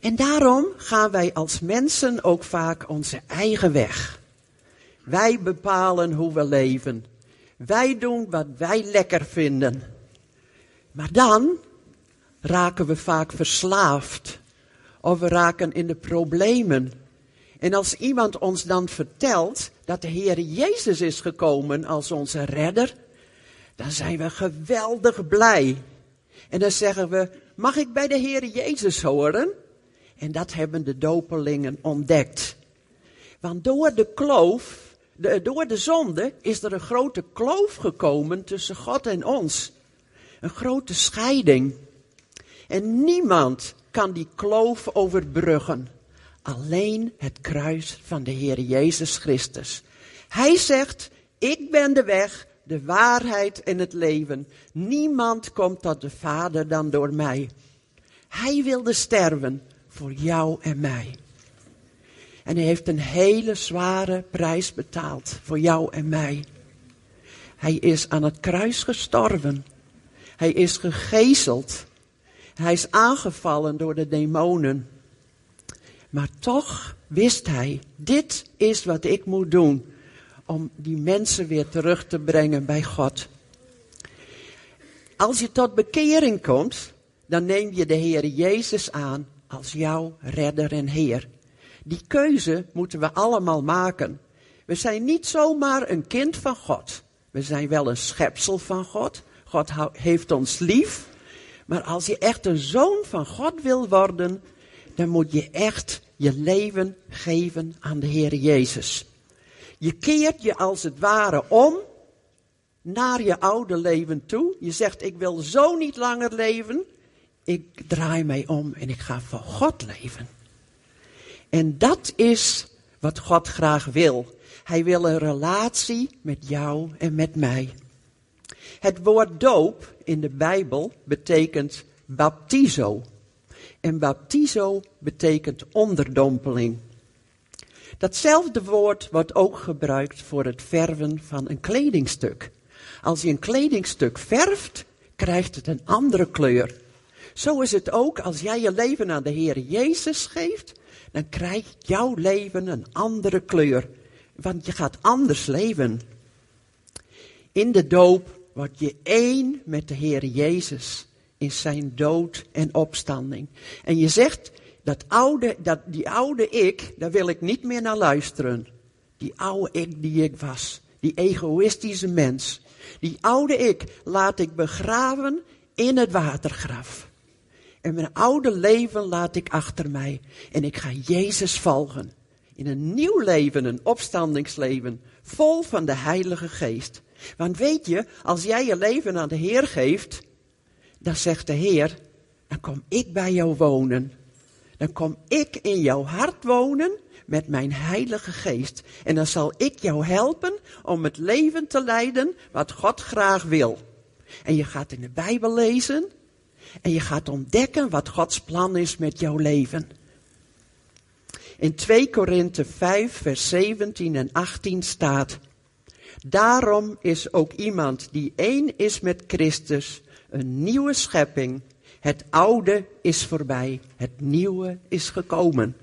En daarom gaan wij als mensen ook vaak onze eigen weg. Wij bepalen hoe we leven. Wij doen wat wij lekker vinden. Maar dan raken we vaak verslaafd. Of we raken in de problemen. En als iemand ons dan vertelt dat de Heer Jezus is gekomen als onze redder, dan zijn we geweldig blij. En dan zeggen we, mag ik bij de Heer Jezus horen? En dat hebben de dopelingen ontdekt. Want door de kloof, door de zonde, is er een grote kloof gekomen tussen God en ons. Een grote scheiding. En niemand kan die kloof overbruggen. Alleen het kruis van de Heer Jezus Christus. Hij zegt, ik ben de weg, de waarheid en het leven. Niemand komt tot de Vader dan door mij. Hij wilde sterven voor jou en mij. En hij heeft een hele zware prijs betaald voor jou en mij. Hij is aan het kruis gestorven. Hij is gegezeld. Hij is aangevallen door de demonen. Maar toch wist hij, dit is wat ik moet doen om die mensen weer terug te brengen bij God. Als je tot bekering komt, dan neem je de Heer Jezus aan als jouw redder en Heer. Die keuze moeten we allemaal maken. We zijn niet zomaar een kind van God. We zijn wel een schepsel van God. God heeft ons lief. Maar als je echt een zoon van God wil worden, dan moet je echt je leven geven aan de Heer Jezus. Je keert je als het ware om naar je oude leven toe. Je zegt, ik wil zo niet langer leven. Ik draai mij om en ik ga voor God leven. En dat is wat God graag wil. Hij wil een relatie met jou en met mij. Het woord doop in de Bijbel betekent baptizo. En baptizo betekent onderdompeling. Datzelfde woord wordt ook gebruikt voor het verven van een kledingstuk. Als je een kledingstuk verft, krijgt het een andere kleur. Zo is het ook als jij je leven aan de Heer Jezus geeft, dan krijgt jouw leven een andere kleur. Want je gaat anders leven. In de doop word je één met de Heer Jezus in zijn dood en opstanding. En je zegt, dat oude, dat, die oude ik, daar wil ik niet meer naar luisteren. Die oude ik die ik was. Die egoïstische mens. Die oude ik laat ik begraven in het watergraf. En mijn oude leven laat ik achter mij. En ik ga Jezus volgen. In een nieuw leven, een opstandingsleven. Vol van de Heilige Geest. Want weet je, als jij je leven aan de Heer geeft, dan zegt de Heer, dan kom ik bij jou wonen. Dan kom ik in jouw hart wonen met mijn Heilige Geest. En dan zal ik jou helpen om het leven te leiden wat God graag wil. En je gaat in de Bijbel lezen en je gaat ontdekken wat Gods plan is met jouw leven. In 2 Korinthe 5, vers 17 en 18 staat, Daarom is ook iemand die één is met Christus een nieuwe schepping. Het oude is voorbij, het nieuwe is gekomen.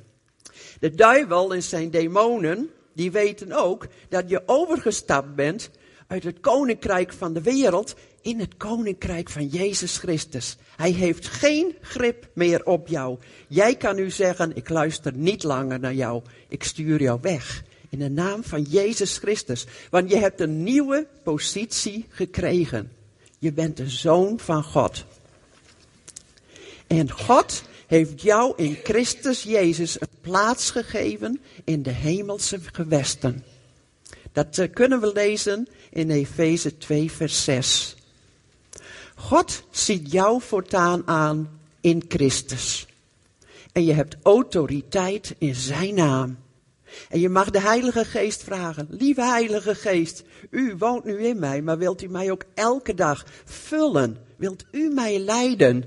De duivel en zijn demonen, die weten ook dat je overgestapt bent uit het koninkrijk van de wereld in het koninkrijk van Jezus Christus. Hij heeft geen grip meer op jou. Jij kan nu zeggen, ik luister niet langer naar jou. Ik stuur jou weg. In de naam van Jezus Christus. Want je hebt een nieuwe positie gekregen. Je bent de zoon van God. En God heeft jou in Christus Jezus een plaats gegeven in de hemelse gewesten. Dat eh, kunnen we lezen in Efeze 2, vers 6. God ziet jou voortaan aan in Christus. En je hebt autoriteit in zijn naam. En je mag de Heilige Geest vragen. Lieve Heilige Geest, u woont nu in mij, maar wilt u mij ook elke dag vullen? Wilt u mij leiden?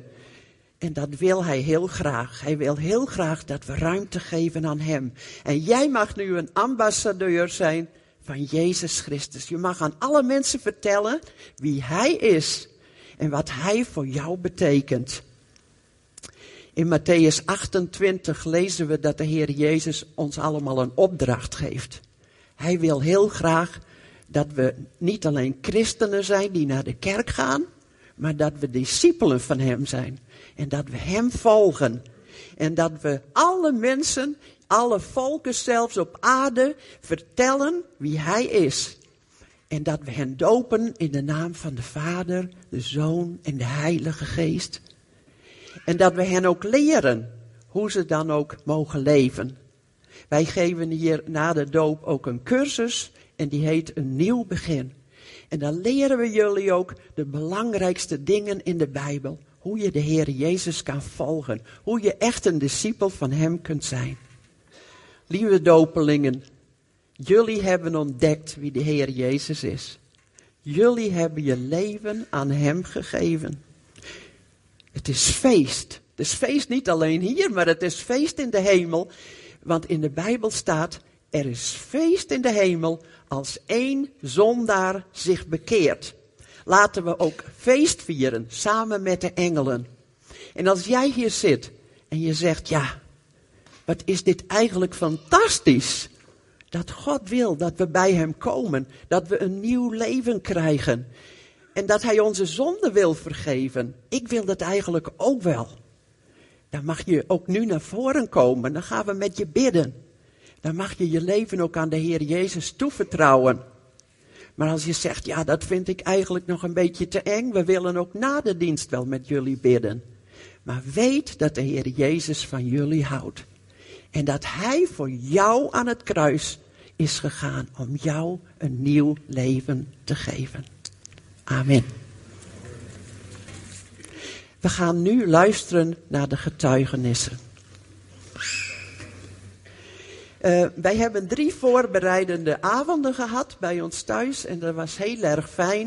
En dat wil hij heel graag. Hij wil heel graag dat we ruimte geven aan hem. En jij mag nu een ambassadeur zijn van Jezus Christus. Je mag aan alle mensen vertellen wie hij is en wat hij voor jou betekent. In Matthäus 28 lezen we dat de Heer Jezus ons allemaal een opdracht geeft. Hij wil heel graag dat we niet alleen christenen zijn die naar de kerk gaan, maar dat we discipelen van Hem zijn. En dat we Hem volgen. En dat we alle mensen, alle volken zelfs op aarde vertellen wie Hij is. En dat we hen dopen in de naam van de Vader, de Zoon en de Heilige Geest. En dat we hen ook leren hoe ze dan ook mogen leven. Wij geven hier na de doop ook een cursus en die heet Een Nieuw Begin. En dan leren we jullie ook de belangrijkste dingen in de Bijbel. Hoe je de Heer Jezus kan volgen. Hoe je echt een discipel van Hem kunt zijn. Lieve dopelingen, jullie hebben ontdekt wie de Heer Jezus is. Jullie hebben je leven aan Hem gegeven. Het is feest. Het is feest niet alleen hier, maar het is feest in de hemel. Want in de Bijbel staat, er is feest in de hemel als één zondaar zich bekeert. Laten we ook feest vieren samen met de engelen. En als jij hier zit en je zegt, ja, wat is dit eigenlijk fantastisch. Dat God wil dat we bij Hem komen, dat we een nieuw leven krijgen. En dat Hij onze zonde wil vergeven. Ik wil dat eigenlijk ook wel. Dan mag je ook nu naar voren komen, dan gaan we met je bidden dan mag je je leven ook aan de Heer Jezus toevertrouwen. Maar als je zegt, ja, dat vind ik eigenlijk nog een beetje te eng, we willen ook na de dienst wel met jullie bidden. Maar weet dat de Heer Jezus van jullie houdt. En dat Hij voor jou aan het kruis is gegaan om jou een nieuw leven te geven. Amen. We gaan nu luisteren naar de getuigenissen. Uh, wij hebben drie voorbereidende avonden gehad bij ons thuis en dat was heel erg fijn.